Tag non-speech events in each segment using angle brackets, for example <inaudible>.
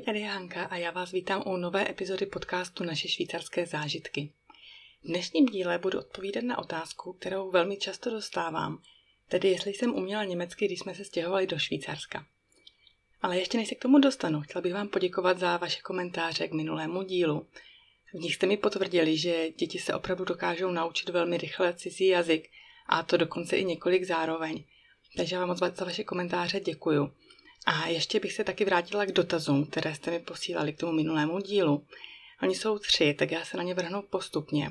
Ahoj, tady je Hanka a já vás vítám u nové epizody podcastu Naše švýcarské zážitky. V dnešním díle budu odpovídat na otázku, kterou velmi často dostávám, tedy jestli jsem uměla německy, když jsme se stěhovali do Švýcarska. Ale ještě než se k tomu dostanu, chtěla bych vám poděkovat za vaše komentáře k minulému dílu. V nich jste mi potvrdili, že děti se opravdu dokážou naučit velmi rychle cizí jazyk a to dokonce i několik zároveň. Takže vám moc za vaše komentáře děkuju. A ještě bych se taky vrátila k dotazům, které jste mi posílali k tomu minulému dílu. Oni jsou tři, tak já se na ně vrhnu postupně.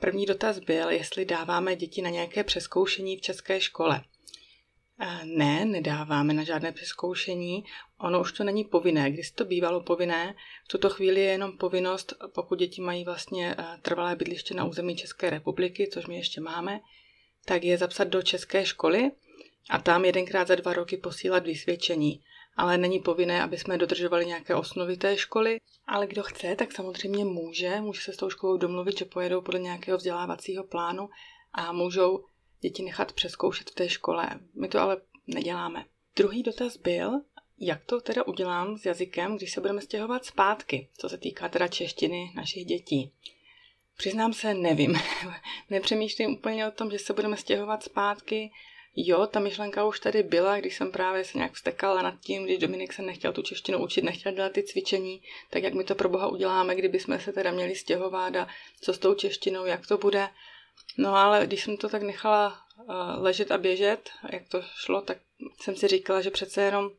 První dotaz byl, jestli dáváme děti na nějaké přeskoušení v české škole. Ne, nedáváme na žádné přeskoušení. Ono už to není povinné. Když to bývalo povinné, v tuto chvíli je jenom povinnost, pokud děti mají vlastně trvalé bydliště na území České republiky, což my ještě máme, tak je zapsat do české školy a tam jedenkrát za dva roky posílat vysvědčení. Ale není povinné, aby jsme dodržovali nějaké osnovy té školy, ale kdo chce, tak samozřejmě může, může se s tou školou domluvit, že pojedou podle nějakého vzdělávacího plánu a můžou děti nechat přeskoušet v té škole. My to ale neděláme. Druhý dotaz byl, jak to teda udělám s jazykem, když se budeme stěhovat zpátky, co se týká teda češtiny našich dětí. Přiznám se, nevím. <laughs> Nepřemýšlím úplně o tom, že se budeme stěhovat zpátky. Jo, ta myšlenka už tady byla, když jsem právě se nějak vstekala nad tím, když Dominik se nechtěl tu češtinu učit, nechtěl dělat ty cvičení, tak jak my to pro boha uděláme, kdyby jsme se teda měli stěhovat a co s tou češtinou, jak to bude. No ale když jsem to tak nechala uh, ležet a běžet, jak to šlo, tak jsem si říkala, že přece jenom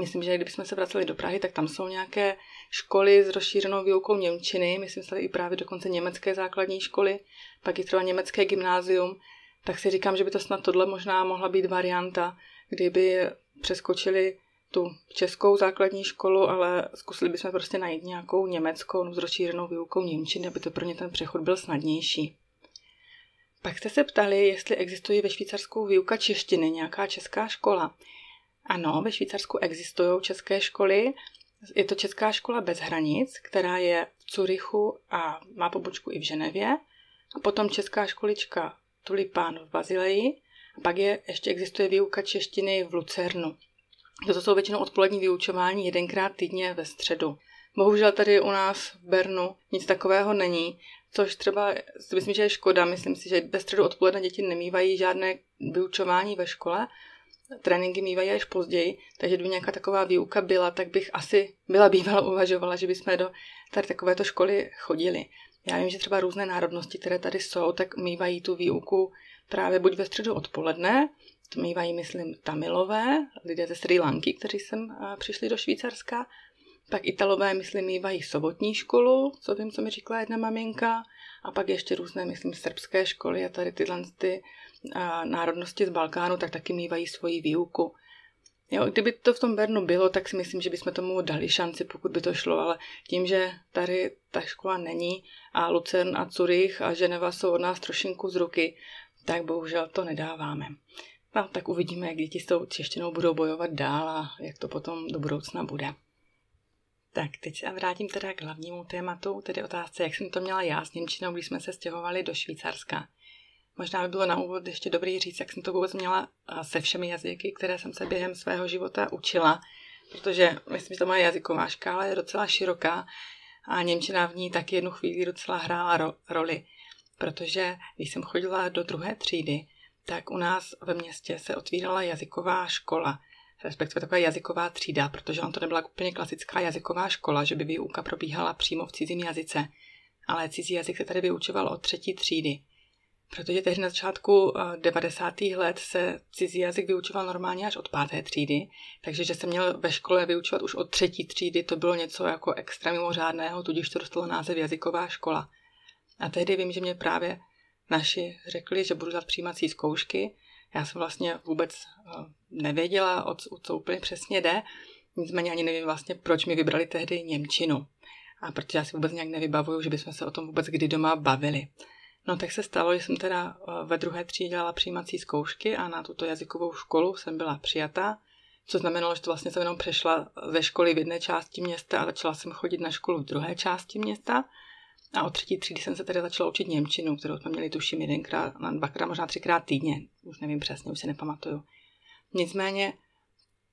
Myslím, že kdybychom se vraceli do Prahy, tak tam jsou nějaké školy s rozšířenou výukou Němčiny, myslím si i právě dokonce německé základní školy, pak i třeba německé gymnázium, tak si říkám, že by to snad tohle možná mohla být varianta, kdyby přeskočili tu českou základní školu, ale zkusili bychom prostě najít nějakou německou no, s rozšířenou výukou Němčiny, aby to pro ně ten přechod byl snadnější. Pak jste se ptali, jestli existuje ve Švýcarsku výuka češtiny, nějaká česká škola. Ano, ve Švýcarsku existují české školy. Je to Česká škola bez hranic, která je v Curychu a má pobočku i v Ženevě. A potom Česká školička Tulipán v Bazileji. A pak je, ještě existuje výuka češtiny v Lucernu. To jsou většinou odpolední vyučování jedenkrát týdně ve středu. Bohužel tady u nás v Bernu nic takového není, což třeba si myslím, že je škoda. Myslím si, že ve středu odpoledne děti nemývají žádné vyučování ve škole, tréninky mývají až později, takže kdyby nějaká taková výuka byla, tak bych asi byla bývala <laughs> uvažovala, že bychom do tady takovéto školy chodili. Já vím, že třeba různé národnosti, které tady jsou, tak mývají tu výuku právě buď ve středu odpoledne, to mývají, myslím, Tamilové, lidé ze Sri Lanky, kteří sem přišli do Švýcarska, pak Italové, myslím, mývají sobotní školu, co vím, co mi říkala jedna maminka, a pak ještě různé, myslím, srbské školy a tady tyhle ty národnosti z Balkánu, tak taky mývají svoji výuku. Jo, kdyby to v tom Bernu bylo, tak si myslím, že bychom tomu dali šanci, pokud by to šlo, ale tím, že tady ta škola není a Lucern a Zurich a Ženeva jsou od nás trošinku z ruky, tak bohužel to nedáváme. No, tak uvidíme, jak děti s tou češtinou budou bojovat dál a jak to potom do budoucna bude. Tak, teď se vrátím teda k hlavnímu tématu, tedy otázce, jak jsem to měla já s Němčinou, když jsme se stěhovali do Švýcarska. Možná by bylo na úvod ještě dobrý říct, jak jsem to vůbec měla se všemi jazyky, které jsem se během svého života učila, protože myslím, že ta moje jazyková škála je docela široká a Němčina v ní taky jednu chvíli docela hrála ro- roli, protože když jsem chodila do druhé třídy, tak u nás ve městě se otvírala jazyková škola, respektive taková jazyková třída, protože on to nebyla úplně klasická jazyková škola, že by výuka probíhala přímo v cizím jazyce, ale cizí jazyk se tady vyučoval od třetí třídy. Protože tehdy na začátku 90. Eh, let se cizí jazyk vyučoval normálně až od páté třídy, takže že se měl ve škole vyučovat už od třetí třídy, to bylo něco jako extra mimořádného, tudíž to dostalo název jazyková škola. A tehdy vím, že mě právě naši řekli, že budu dělat přijímací zkoušky. Já jsem vlastně vůbec eh, nevěděla, o co úplně přesně jde, nicméně ani nevím vlastně, proč mi vybrali tehdy Němčinu. A protože já si vůbec nějak nevybavuju, že bychom se o tom vůbec kdy doma bavili. No tak se stalo, že jsem teda eh, ve druhé třídě dělala přijímací zkoušky a na tuto jazykovou školu jsem byla přijata, co znamenalo, že to vlastně jsem jenom přešla ze školy v jedné části města a začala jsem chodit na školu v druhé části města. A od třetí třídy jsem se tedy začala učit Němčinu, kterou jsme měli tuším jedenkrát, dvakrát, možná třikrát týdně. Už nevím přesně, už se nepamatuju. Nicméně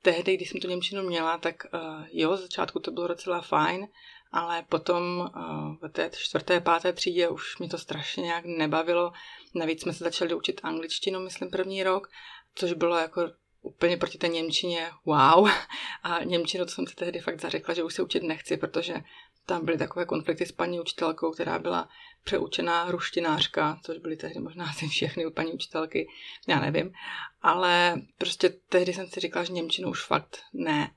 tehdy, když jsem tu Němčinu měla, tak uh, jo, z začátku to bylo docela fajn, ale potom uh, ve té čtvrté, páté třídě už mě to strašně nějak nebavilo. Navíc jsme se začali učit angličtinu, myslím, první rok, což bylo jako úplně proti té Němčině wow. <laughs> A Němčinu to jsem si tehdy fakt zařekla, že už se učit nechci, protože tam byly takové konflikty s paní učitelkou, která byla přeučená ruštinářka, což byly tehdy možná asi všechny paní učitelky, já nevím. Ale prostě tehdy jsem si říkala, že Němčinu už fakt ne.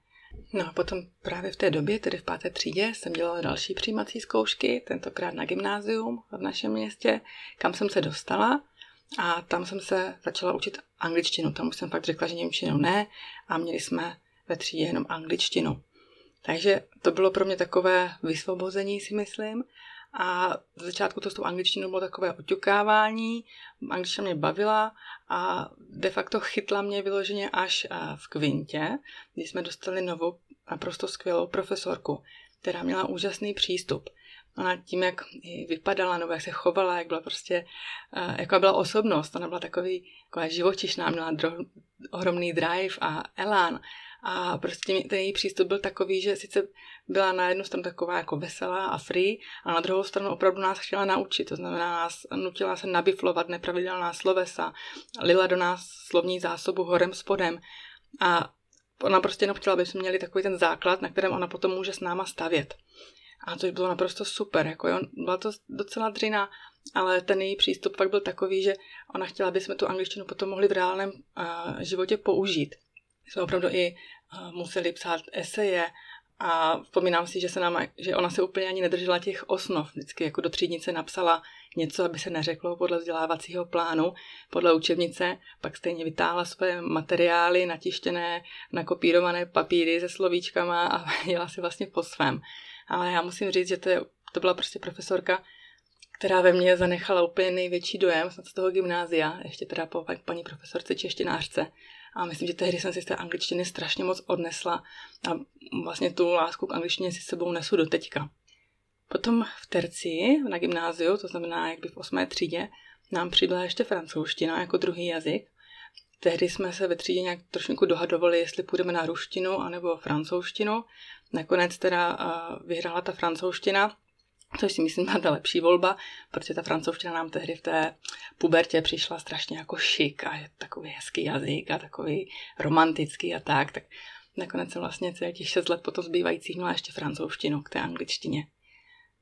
No a potom právě v té době, tedy v páté třídě, jsem dělala další přijímací zkoušky, tentokrát na gymnázium v našem městě, kam jsem se dostala. A tam jsem se začala učit angličtinu. Tam už jsem fakt řekla, že němčinu ne a měli jsme ve třídě jenom angličtinu. Takže to bylo pro mě takové vysvobození, si myslím. A v začátku to s tou angličtinou bylo takové oťukávání, angličtina mě bavila a de facto chytla mě vyloženě až v kvintě, kdy jsme dostali novou naprosto skvělou profesorku, která měla úžasný přístup. Ona tím, jak vypadala, nebo jak se chovala, jak byla prostě, jako byla osobnost, ona byla takový, taková živočišná, měla dro, ohromný drive a elán a prostě ten její přístup byl takový, že sice byla na jednu stranu taková jako veselá a free, a na druhou stranu opravdu nás chtěla naučit. To znamená, nás nutila se nabiflovat nepravidelná slovesa, lila do nás slovní zásobu horem spodem. A ona prostě jenom chtěla, aby jsme měli takový ten základ, na kterém ona potom může s náma stavět. A to bylo naprosto super. Jako jo, byla to docela dřina, ale ten její přístup pak byl takový, že ona chtěla, aby jsme tu angličtinu potom mohli v reálném uh, životě použít jsme opravdu i uh, museli psát eseje a vzpomínám si, že, se nám, že ona se úplně ani nedržela těch osnov. Vždycky jako do třídnice napsala něco, aby se neřeklo podle vzdělávacího plánu, podle učebnice, pak stejně vytáhla své materiály natištěné, nakopírované papíry se slovíčkama a <laughs> jela si vlastně po svém. Ale já musím říct, že to, je, to byla prostě profesorka, která ve mně zanechala úplně největší dojem z toho gymnázia, ještě teda po paní profesorce češtinářce. A myslím, že tehdy jsem si z té angličtiny strašně moc odnesla a vlastně tu lásku k angličtině si sebou nesu do teďka. Potom v terci na gymnáziu, to znamená jak by v osmé třídě, nám přibyla ještě francouzština jako druhý jazyk. Tehdy jsme se ve třídě nějak trošku dohadovali, jestli půjdeme na ruštinu anebo francouzštinu. Nakonec teda vyhrála ta francouzština, Což si myslím byla ta lepší volba, protože ta francouzština nám tehdy v té pubertě přišla strašně jako šik a je takový hezký jazyk a takový romantický a tak. Tak nakonec jsem vlastně celý těch šest let potom zbývajících měla ještě francouzštinu k té angličtině.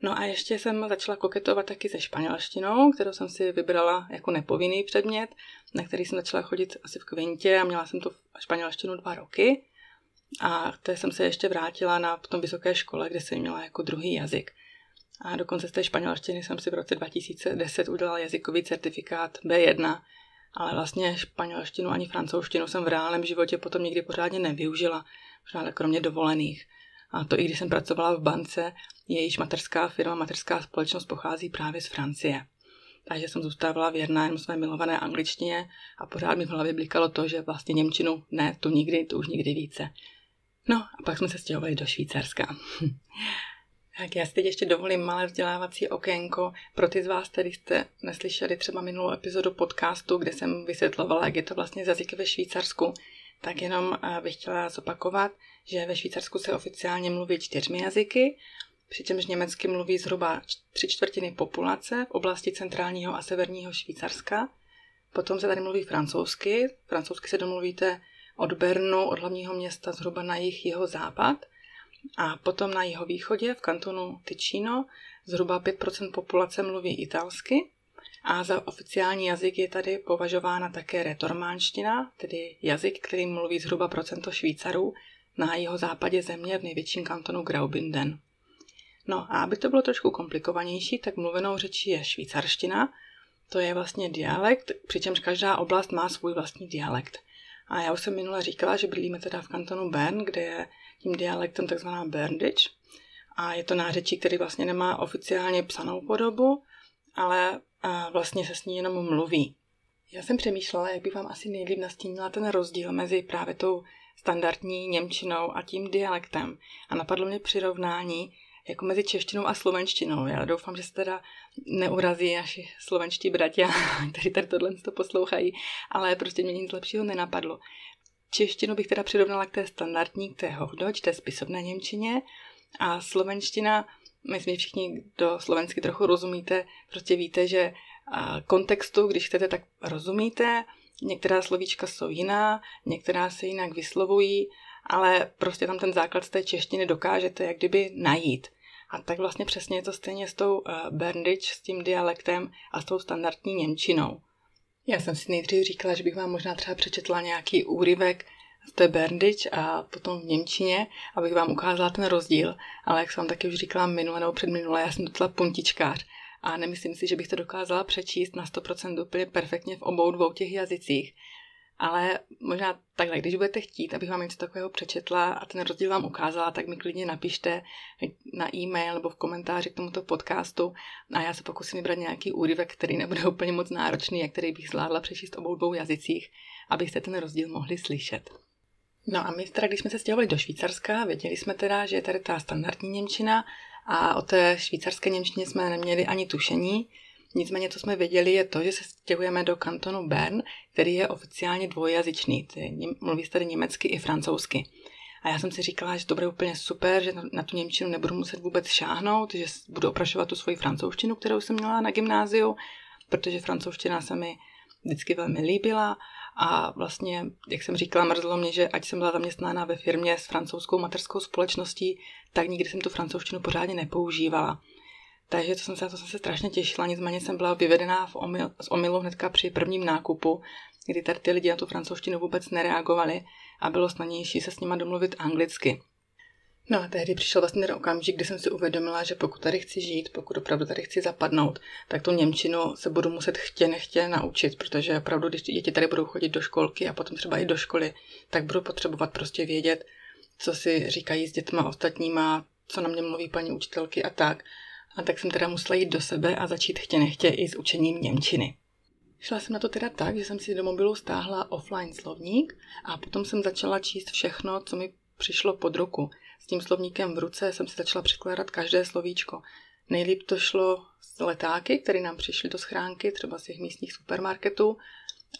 No a ještě jsem začala koketovat taky se španělštinou, kterou jsem si vybrala jako nepovinný předmět, na který jsem začala chodit asi v kvintě a měla jsem tu španělštinu dva roky. A té jsem se ještě vrátila na potom vysoké škole, kde jsem měla jako druhý jazyk. A dokonce z té španělštiny jsem si v roce 2010 udělala jazykový certifikát B1, ale vlastně španělštinu ani francouzštinu jsem v reálném životě potom nikdy pořádně nevyužila, možná kromě dovolených. A to i když jsem pracovala v bance, jejíž materská firma, materská společnost pochází právě z Francie. Takže jsem zůstávala věrná jen své milované angličtině a pořád mi v hlavě blikalo to, že vlastně Němčinu ne, tu nikdy, tu už nikdy více. No a pak jsme se stěhovali do Švýcarska. <laughs> Tak já si teď ještě dovolím malé vzdělávací okénko pro ty z vás, kteří jste neslyšeli třeba minulou epizodu podcastu, kde jsem vysvětlovala, jak je to vlastně z jazyky ve Švýcarsku. Tak jenom eh, bych chtěla zopakovat, že ve Švýcarsku se oficiálně mluví čtyřmi jazyky, přičemž německy mluví zhruba tři čtvrtiny populace v oblasti centrálního a severního Švýcarska. Potom se tady mluví francouzsky. Francouzsky se domluvíte od Bernu, od hlavního města zhruba na jih jeho západ. A potom na jeho východě v kantonu Ticino zhruba 5% populace mluví italsky a za oficiální jazyk je tady považována také retormánština, tedy jazyk, který mluví zhruba procento Švýcarů na jeho západě země v největším kantonu Graubünden. No a aby to bylo trošku komplikovanější, tak mluvenou řečí je švýcarština, to je vlastně dialekt, přičemž každá oblast má svůj vlastní dialekt. A já už jsem minule říkala, že bydlíme teda v kantonu Bern, kde je tím dialektem takzvaná Berndic. A je to nářečí, který vlastně nemá oficiálně psanou podobu, ale vlastně se s ní jenom mluví. Já jsem přemýšlela, jak bych vám asi nejlíp nastínila ten rozdíl mezi právě tou standardní Němčinou a tím dialektem. A napadlo mě přirovnání jako mezi češtinou a slovenštinou. Já doufám, že se teda neurazí naši slovenští bratia, <laughs> kteří tady tohle to poslouchají, ale prostě mě nic lepšího nenapadlo. Češtinu bych teda přirovnala k té standardní, k té hovdoč, té spisovné Němčině a slovenština, myslím, že všichni do slovensky trochu rozumíte, prostě víte, že kontextu, když chcete, tak rozumíte, některá slovíčka jsou jiná, některá se jinak vyslovují, ale prostě tam ten základ z té češtiny dokážete jak kdyby najít. A tak vlastně přesně je to stejně s tou Berndič, s tím dialektem a s tou standardní Němčinou. Já jsem si nejdřív říkala, že bych vám možná třeba přečetla nějaký úryvek z té Berndič a potom v Němčině, abych vám ukázala ten rozdíl. Ale jak jsem vám taky už říkala minule nebo předminule, já jsem docela puntičkář a nemyslím si, že bych to dokázala přečíst na 100% úplně perfektně v obou dvou těch jazycích. Ale možná takhle, když budete chtít, abych vám něco takového přečetla a ten rozdíl vám ukázala, tak mi klidně napište na e-mail nebo v komentáři k tomuto podcastu a já se pokusím vybrat nějaký úryvek, který nebude <laughs> úplně moc náročný a který bych zvládla přečíst obou dvou jazycích, abyste ten rozdíl mohli slyšet. No a my teda, když jsme se stěhovali do Švýcarska, věděli jsme teda, že je tady ta standardní Němčina a o té švýcarské Němčině jsme neměli ani tušení. Nicméně, co jsme věděli, je to, že se stěhujeme do kantonu Bern, který je oficiálně dvojjazyčný. Mluví se tady německy i francouzsky. A já jsem si říkala, že to bude úplně super, že na tu Němčinu nebudu muset vůbec šáhnout, že budu oprašovat tu svoji francouzštinu, kterou jsem měla na gymnáziu, protože francouzština se mi vždycky velmi líbila a vlastně, jak jsem říkala, mrzelo mě, že ať jsem byla zaměstnána ve firmě s francouzskou materskou společností, tak nikdy jsem tu francouzštinu pořádně nepoužívala. Takže to jsem se, to jsem se strašně těšila, nicméně jsem byla vyvedená v omyl, z omylu hnedka při prvním nákupu, kdy tady ty lidi na tu francouzštinu vůbec nereagovali a bylo snadnější se s nima domluvit anglicky. No a tehdy přišel vlastně ten okamžik, kdy jsem si uvědomila, že pokud tady chci žít, pokud opravdu tady chci zapadnout, tak tu Němčinu se budu muset chtě nechtě naučit, protože opravdu, když děti tady budou chodit do školky a potom třeba i do školy, tak budu potřebovat prostě vědět, co si říkají s dětma ostatníma, co na mě mluví paní učitelky a tak. A tak jsem teda musela jít do sebe a začít chtě nechtě i s učením Němčiny. Šla jsem na to teda tak, že jsem si do mobilu stáhla offline slovník a potom jsem začala číst všechno, co mi přišlo pod ruku s tím slovníkem v ruce jsem si začala překládat každé slovíčko. Nejlíp to šlo z letáky, které nám přišly do schránky, třeba z těch místních supermarketů.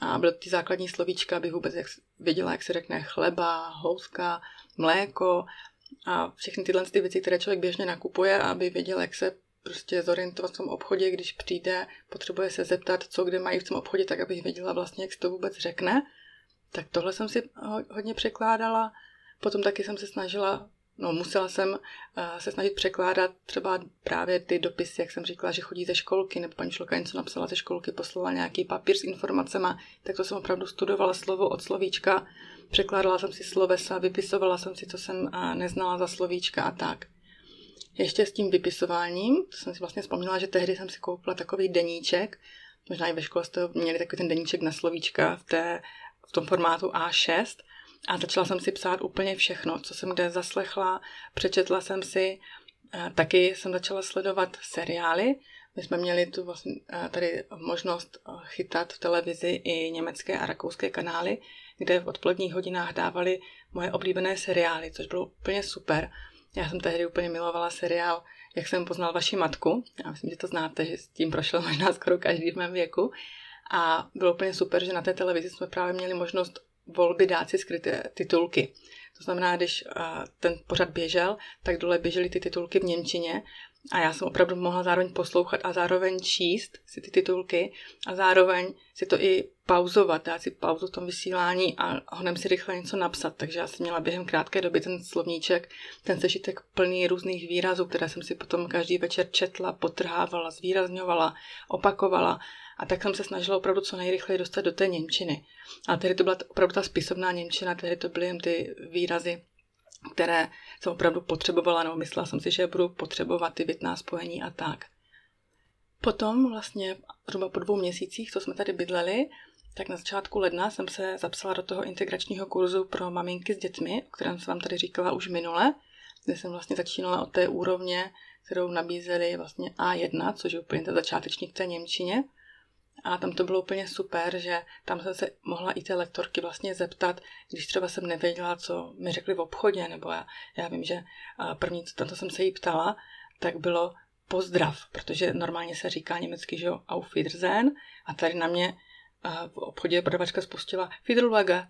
A byly ty základní slovíčka, abych vůbec jak, věděla, jak se řekne chleba, houska, mléko a všechny tyhle ty věci, které člověk běžně nakupuje, aby věděl, jak se prostě zorientovat v tom obchodě, když přijde, potřebuje se zeptat, co kde mají v tom obchodě, tak abych věděla vlastně, jak se to vůbec řekne. Tak tohle jsem si hodně překládala. Potom taky jsem se snažila No, musela jsem uh, se snažit překládat třeba právě ty dopisy, jak jsem říkala, že chodí ze školky, nebo paní školka něco napsala ze školky, poslala nějaký papír s informacemi, tak to jsem opravdu studovala slovo od slovíčka, překládala jsem si slovesa, vypisovala jsem si, co jsem neznala za slovíčka a tak. Ještě s tím vypisováním, to jsem si vlastně vzpomněla, že tehdy jsem si koupila takový deníček, možná i ve škole jste měli takový ten deníček na slovíčka v, té, v tom formátu A6 a začala jsem si psát úplně všechno, co jsem kde zaslechla, přečetla jsem si, taky jsem začala sledovat seriály. My jsme měli tu vlastně tady možnost chytat v televizi i německé a rakouské kanály, kde v odpoledních hodinách dávali moje oblíbené seriály, což bylo úplně super. Já jsem tehdy úplně milovala seriál Jak jsem poznal vaši matku. Já myslím, že to znáte, že s tím prošel <laughs> možná skoro každý v mém věku. A bylo úplně super, že na té televizi jsme právě měli možnost volby dát si skryté titulky. To znamená, když ten pořad běžel, tak dole běžely ty titulky v Němčině a já jsem opravdu mohla zároveň poslouchat a zároveň číst si ty titulky a zároveň si to i pauzovat, dát si pauzu v tom vysílání a honem si rychle něco napsat. Takže já jsem měla během krátké doby ten slovníček, ten sešitek plný různých výrazů, které jsem si potom každý večer četla, potrhávala, zvýrazňovala, opakovala a tak jsem se snažila opravdu co nejrychleji dostat do té Němčiny. A tehdy to byla opravdu ta spisovná Němčina, tehdy to byly jen ty výrazy, které jsem opravdu potřebovala, nebo myslela jsem si, že budu potřebovat ty větná spojení a tak. Potom vlastně zhruba po dvou měsících, co jsme tady bydleli, tak na začátku ledna jsem se zapsala do toho integračního kurzu pro maminky s dětmi, o kterém jsem vám tady říkala už minule, kde jsem vlastně začínala od té úrovně, kterou nabízeli vlastně A1, což je úplně ten začáteční k té Němčině. A tam to bylo úplně super, že tam jsem se mohla i té lektorky vlastně zeptat, když třeba jsem nevěděla, co mi řekli v obchodě, nebo já, já vím, že první, co to jsem se jí ptala, tak bylo pozdrav, protože normálně se říká německy, že jo, auf Wiedersehen, a tady na mě v obchodě prodavačka spustila Fiedrulwaga.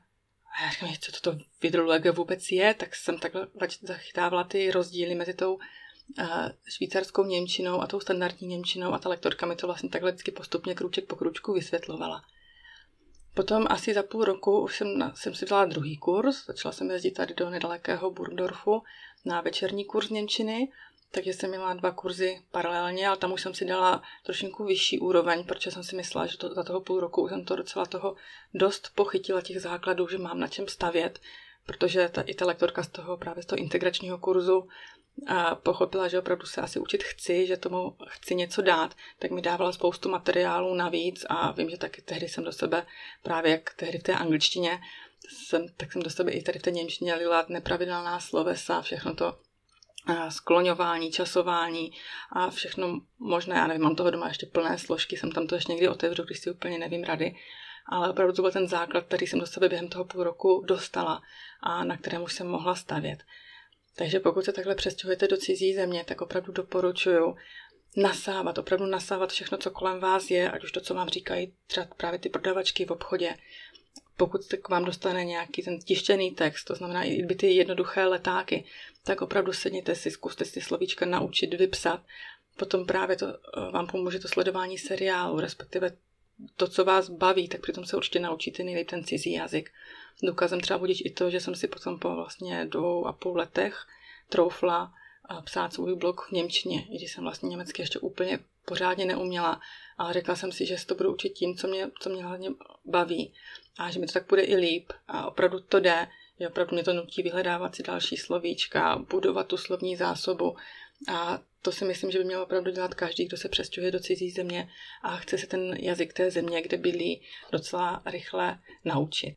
a já říkám, co to, to vidrolege vůbec je, tak jsem takhle zachytávala ty rozdíly mezi tou švýcarskou Němčinou a tou standardní Němčinou a ta lektorka mi to vlastně takhle vždycky postupně krůček po krůčku vysvětlovala. Potom asi za půl roku už jsem, na, jsem si vzala druhý kurz, začala jsem jezdit tady do nedalekého Burgdorfu na večerní kurz Němčiny, takže jsem měla dva kurzy paralelně, ale tam už jsem si dala trošinku vyšší úroveň, protože jsem si myslela, že to, za toho půl roku jsem to docela toho dost pochytila těch základů, že mám na čem stavět, protože ta, i ta lektorka z toho právě z toho integračního kurzu a pochopila, že opravdu se asi učit chci, že tomu chci něco dát, tak mi dávala spoustu materiálů navíc a vím, že taky tehdy jsem do sebe, právě jak tehdy v té angličtině, jsem, tak jsem do sebe i tady v té němčině lila nepravidelná slovesa, všechno to skloňování, časování a všechno možné. Já nevím, mám toho doma ještě plné složky, jsem tam to ještě někdy otevřu, když si úplně nevím rady. Ale opravdu to byl ten základ, který jsem do sebe během toho půl roku dostala a na kterém už jsem mohla stavět. Takže pokud se takhle přestěhujete do cizí země, tak opravdu doporučuju nasávat, opravdu nasávat všechno, co kolem vás je, ať už to, co vám říkají třeba právě ty prodavačky v obchodě. Pokud se k vám dostane nějaký ten tištěný text, to znamená i by ty jednoduché letáky, tak opravdu sedněte si, zkuste si slovíčka naučit, vypsat. Potom právě to eh, vám pomůže to sledování seriálu, respektive to, co vás baví, tak přitom se určitě naučíte nejlíp ten cizí jazyk. Důkazem třeba budíš i to, že jsem si potom po vlastně dvou a půl letech troufla eh, psát svůj blog v Němčině, i když jsem vlastně německy ještě úplně pořádně neuměla, ale řekla jsem si, že si to budu učit tím, co mě, co mě hlavně baví a že mi to tak bude i líp a opravdu to jde, že opravdu mě to nutí vyhledávat si další slovíčka, budovat tu slovní zásobu a to si myslím, že by měl opravdu dělat každý, kdo se přestěhuje do cizí země a chce se ten jazyk té země, kde bydlí, docela rychle naučit.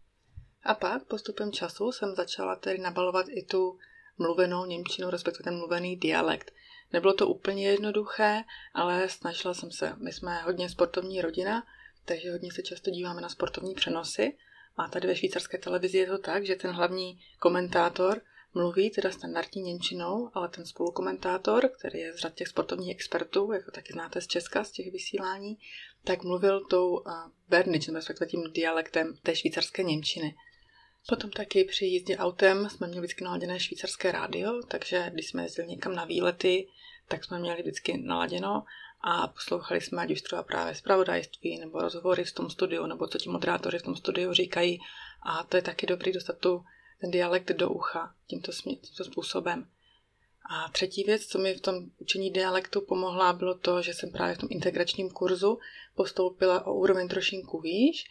A pak postupem času jsem začala tedy nabalovat i tu mluvenou Němčinu, respektive ten mluvený dialekt. Nebylo to úplně jednoduché, ale snažila jsem se. My jsme hodně sportovní rodina, takže hodně se často díváme na sportovní přenosy. A tady ve švýcarské televizi je to tak, že ten hlavní komentátor mluví teda standardní Němčinou, ale ten spolukomentátor, který je z řad těch sportovních expertů, jako taky znáte z Česka, z těch vysílání, tak mluvil tou uh, berničem, respektive tím dialektem té švýcarské Němčiny. Potom taky při jízdě autem jsme měli vždycky naladěné švýcarské rádio, takže když jsme jezdili někam na výlety, tak jsme měli vždycky naladěno a poslouchali jsme ať už třeba právě zpravodajství nebo rozhovory v tom studiu, nebo co ti moderátoři v tom studiu říkají. A to je taky dobrý dostat tu, ten dialekt do ucha tímto, tímto způsobem. A třetí věc, co mi v tom učení dialektu pomohla, bylo to, že jsem právě v tom integračním kurzu postoupila o úroveň trošinku výš,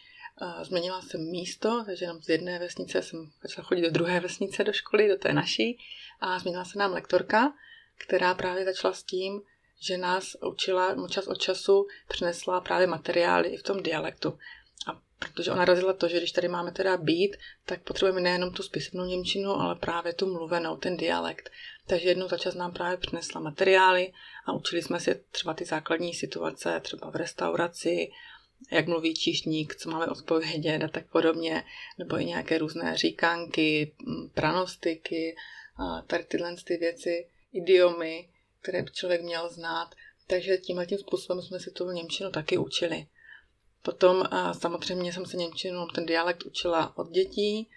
Změnila jsem místo, takže jenom z jedné vesnice jsem začala chodit do druhé vesnice do školy, do té naší a změnila se nám lektorka, která právě začala s tím, že nás učila čas od času, přinesla právě materiály i v tom dialektu. A protože ona razila to, že když tady máme teda být, tak potřebujeme nejenom tu spisovnou Němčinu, ale právě tu mluvenou, ten dialekt. Takže jednou za čas nám právě přinesla materiály a učili jsme si třeba ty základní situace, třeba v restauraci, jak mluví číšník, co máme odpovědět a tak podobně, nebo i nějaké různé říkanky, pranostiky, tady tyhle ty věci, idiomy, které by člověk měl znát. Takže tímhle tím způsobem jsme si tu Němčinu taky učili. Potom samozřejmě jsem se Němčinu, ten dialekt učila od dětí,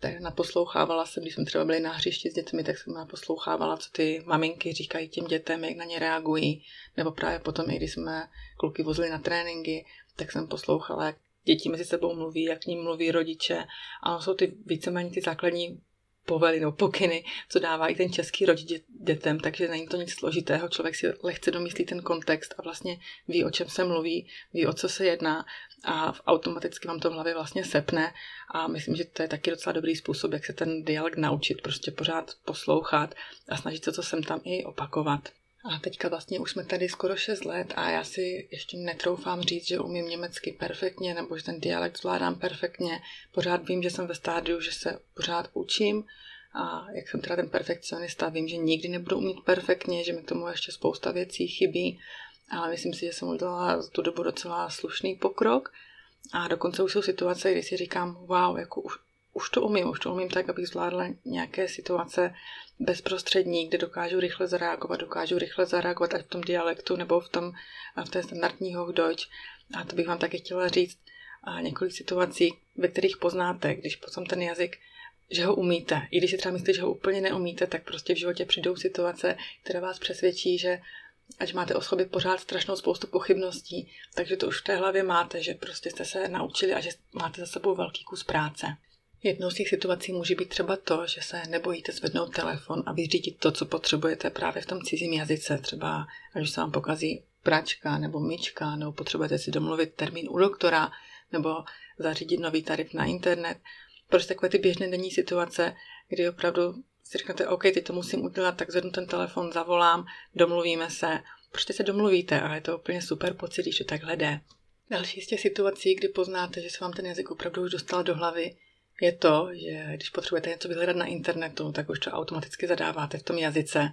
tak naposlouchávala jsem, když jsme třeba byli na hřišti s dětmi, tak jsem naposlouchávala, co ty maminky říkají těm dětem, jak na ně reagují. Nebo právě potom, i když jsme kluky vozili na tréninky, tak jsem poslouchala, jak děti mezi sebou mluví, jak k ním mluví rodiče. A jsou ty víceméně ty základní povely nebo pokyny, co dává i ten český rodič dětem, takže není to nic složitého, člověk si lehce domyslí ten kontext a vlastně ví, o čem se mluví, ví, o co se jedná a automaticky vám to v hlavě vlastně sepne a myslím, že to je taky docela dobrý způsob, jak se ten dialog naučit, prostě pořád poslouchat a snažit se to sem tam i opakovat. A teďka vlastně už jsme tady skoro 6 let a já si ještě netroufám říct, že umím německy perfektně nebo že ten dialekt zvládám perfektně. Pořád vím, že jsem ve stádiu, že se pořád učím a jak jsem teda ten perfekcionista, vím, že nikdy nebudu umět perfektně, že mi k tomu ještě spousta věcí chybí, ale myslím si, že jsem udělala tu dobu docela slušný pokrok a dokonce už jsou situace, kdy si říkám, wow, jako už, už to umím, už to umím tak, abych zvládla nějaké situace bezprostřední, kde dokážu rychle zareagovat, dokážu rychle zareagovat ať v tom dialektu nebo v, tom, v té standardní Hochdeutsch. A to bych vám taky chtěla říct, a několik situací, ve kterých poznáte, když potom ten jazyk že ho umíte. I když si třeba myslíte, že ho úplně neumíte, tak prostě v životě přijdou situace, které vás přesvědčí, že ať máte o sobě pořád strašnou spoustu pochybností, takže to už v té hlavě máte, že prostě jste se naučili a že máte za sebou velký kus práce. Jednou z těch situací může být třeba to, že se nebojíte zvednout telefon a vyřídit to, co potřebujete právě v tom cizím jazyce. Třeba, až se vám pokazí pračka nebo myčka, nebo potřebujete si domluvit termín u doktora, nebo zařídit nový tarif na internet. Prostě takové ty běžné denní situace, kdy opravdu si řeknete, OK, teď to musím udělat, tak zvednu ten telefon, zavolám, domluvíme se. Prostě se domluvíte a je to úplně super pocit, když to takhle jde. Další z těch situací, kdy poznáte, že se vám ten jazyk opravdu už dostal do hlavy, je to, že když potřebujete něco vyhledat na internetu, tak už to automaticky zadáváte v tom jazyce,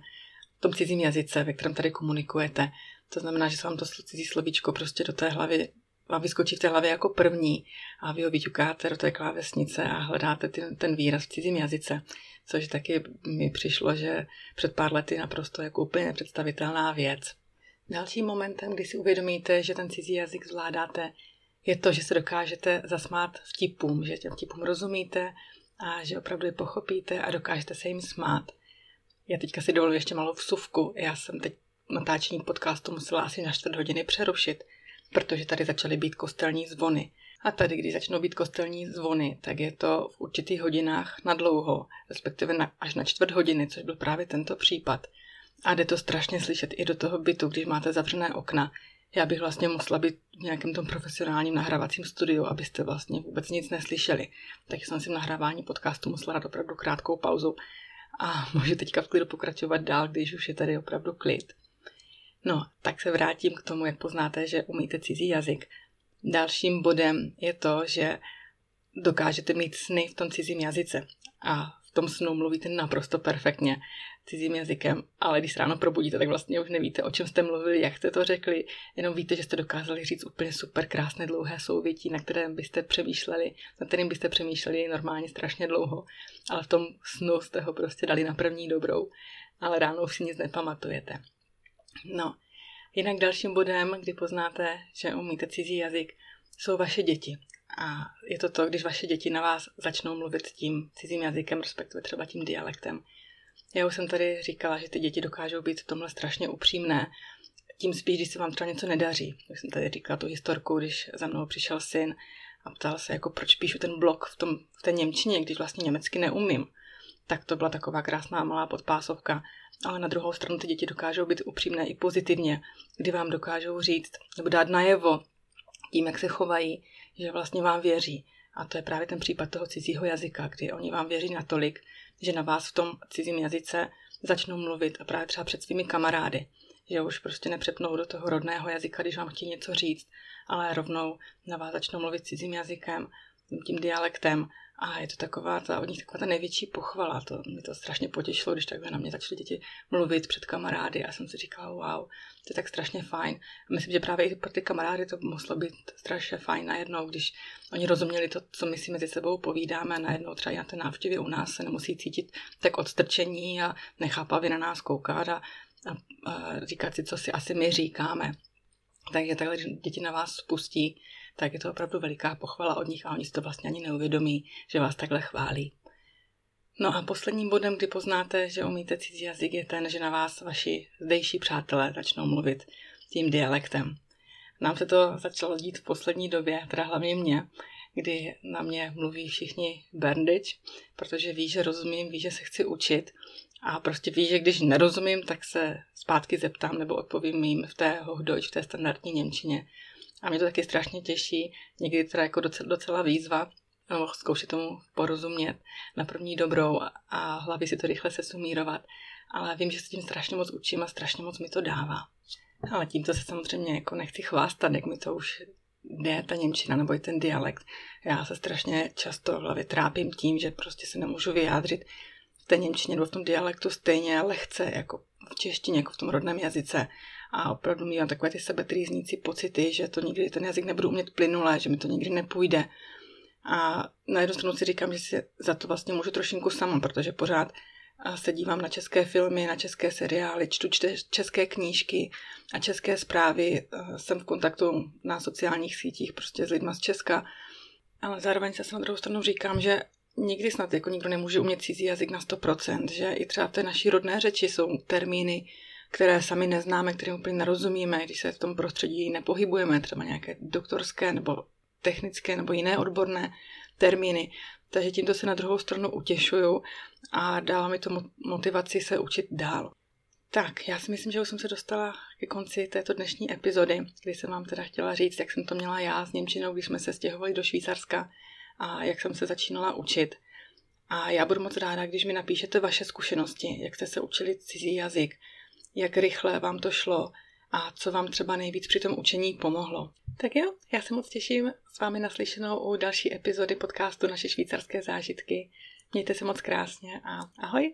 v tom cizím jazyce, ve kterém tady komunikujete. To znamená, že se vám to cizí slovíčko prostě do té hlavy vám vyskočí v té hlavě jako první a vy ho vyťukáte do té klávesnice a hledáte ten, ten výraz v cizím jazyce, což taky mi přišlo, že před pár lety naprosto jako úplně nepředstavitelná věc. Dalším momentem, kdy si uvědomíte, že ten cizí jazyk zvládáte, je to, že se dokážete zasmát vtipům, že těm vtipům rozumíte a že opravdu je pochopíte a dokážete se jim smát. Já teďka si dovoluji ještě malou vsuvku. Já jsem teď natáčení podcastu musela asi na čtvrt hodiny přerušit, protože tady začaly být kostelní zvony. A tady, když začnou být kostelní zvony, tak je to v určitých hodinách na dlouho, respektive na, až na čtvrt hodiny, což byl právě tento případ. A jde to strašně slyšet i do toho bytu, když máte zavřené okna. Já bych vlastně musela být v nějakém tom profesionálním nahrávacím studiu, abyste vlastně vůbec nic neslyšeli. Takže jsem si v nahrávání podcastu musela dát opravdu krátkou pauzu a <laughs> můžu teďka v klidu pokračovat dál, když už je tady opravdu klid. No, tak se vrátím k tomu, jak poznáte, že umíte cizí jazyk. Dalším bodem je to, že dokážete mít sny v tom cizím jazyce a tom snu mluvíte naprosto perfektně cizím jazykem, ale když se ráno probudíte, tak vlastně už nevíte, o čem jste mluvili, jak jste to řekli, jenom víte, že jste dokázali říct úplně super krásné dlouhé souvětí, na kterém byste přemýšleli, na kterým byste přemýšleli normálně strašně dlouho, ale v tom snu jste ho prostě dali na první dobrou, ale ráno už si nic nepamatujete. No, jinak dalším bodem, kdy poznáte, že umíte cizí jazyk, jsou vaše děti. A je to to, když vaše děti na vás začnou mluvit tím cizím jazykem, respektive třeba tím dialektem. Já už jsem tady říkala, že ty děti dokážou být v tomhle strašně upřímné. Tím spíš, když se vám třeba něco nedaří. Já jsem tady říkala tu historku, když za mnou přišel syn a ptal se, jako proč píšu ten blok v, tom, v té Němčině, když vlastně německy neumím. Tak to byla taková krásná malá podpásovka ale na druhou stranu ty děti dokážou být upřímné i pozitivně, kdy vám dokážou říct nebo dát najevo tím, jak se chovají, že vlastně vám věří. A to je právě ten případ toho cizího jazyka, kdy oni vám věří natolik, že na vás v tom cizím jazyce začnou mluvit a právě třeba před svými kamarády. Že už prostě nepřepnou do toho rodného jazyka, když vám chtějí něco říct, ale rovnou na vás začnou mluvit cizím jazykem, tím dialektem a je to taková ta, od nich taková ta největší pochvala. To mi to strašně potěšilo, když takhle na mě začaly děti mluvit před kamarády. Já jsem si říkala, wow, to je tak strašně fajn. A myslím, že právě i pro ty kamarády to muselo být strašně fajn najednou, když oni rozuměli to, co my si mezi sebou povídáme a najednou třeba na té návštěvě u nás se nemusí cítit tak odstrčení a nechápavě na nás koukat a, a, a říkat si, co si asi my říkáme. Takže takhle, když děti na vás spustí, tak je to opravdu veliká pochvala od nich a oni si to vlastně ani neuvědomí, že vás takhle chválí. No a posledním bodem, kdy poznáte, že umíte cizí jazyk, je ten, že na vás vaši zdejší přátelé začnou mluvit tím dialektem. Nám se to začalo dít v poslední době, teda hlavně mě, kdy na mě mluví všichni Berndič, protože ví, že rozumím, ví, že se chci učit a prostě ví, že když nerozumím, tak se zpátky zeptám nebo odpovím jim v té Hochdeutsch, v té standardní Němčině. A mě to taky strašně těší, někdy teda jako docela, docela výzva, no, zkoušet tomu porozumět na první dobrou a hlavě si to rychle se sumírovat. Ale vím, že se tím strašně moc učím a strašně moc mi to dává. Ale tímto se samozřejmě jako nechci chvástat, jak mi to už jde ta Němčina nebo i ten dialekt. Já se strašně často v hlavě trápím tím, že prostě se nemůžu vyjádřit v té Němčině nebo v tom dialektu stejně lehce jako v češtině, jako v tom rodném jazyce a opravdu mývám takové ty sebetrýznící pocity, že to nikdy ten jazyk nebudu umět plynule, že mi to nikdy nepůjde. A na jednu stranu si říkám, že si za to vlastně můžu trošinku sama, protože pořád se dívám na české filmy, na české seriály, čtu čte, české knížky a české zprávy. Jsem v kontaktu na sociálních sítích prostě s lidma z Česka. Ale zároveň se na druhou stranu říkám, že nikdy snad jako nikdo nemůže umět cizí jazyk na 100%, že i třeba v té naší rodné řeči jsou termíny, které sami neznáme, které úplně nerozumíme, když se v tom prostředí nepohybujeme, třeba nějaké doktorské nebo technické nebo jiné odborné termíny. Takže tímto se na druhou stranu utěšuju a dává mi to motivaci se učit dál. Tak, já si myslím, že už jsem se dostala ke konci této dnešní epizody, kdy jsem vám teda chtěla říct, jak jsem to měla já s Němčinou, když jsme se stěhovali do Švýcarska a jak jsem se začínala učit. A já budu moc ráda, když mi napíšete vaše zkušenosti, jak jste se učili cizí jazyk, jak rychle vám to šlo a co vám třeba nejvíc při tom učení pomohlo. Tak jo, já se moc těším s vámi naslyšenou u další epizody podcastu Naše švýcarské zážitky. Mějte se moc krásně a ahoj!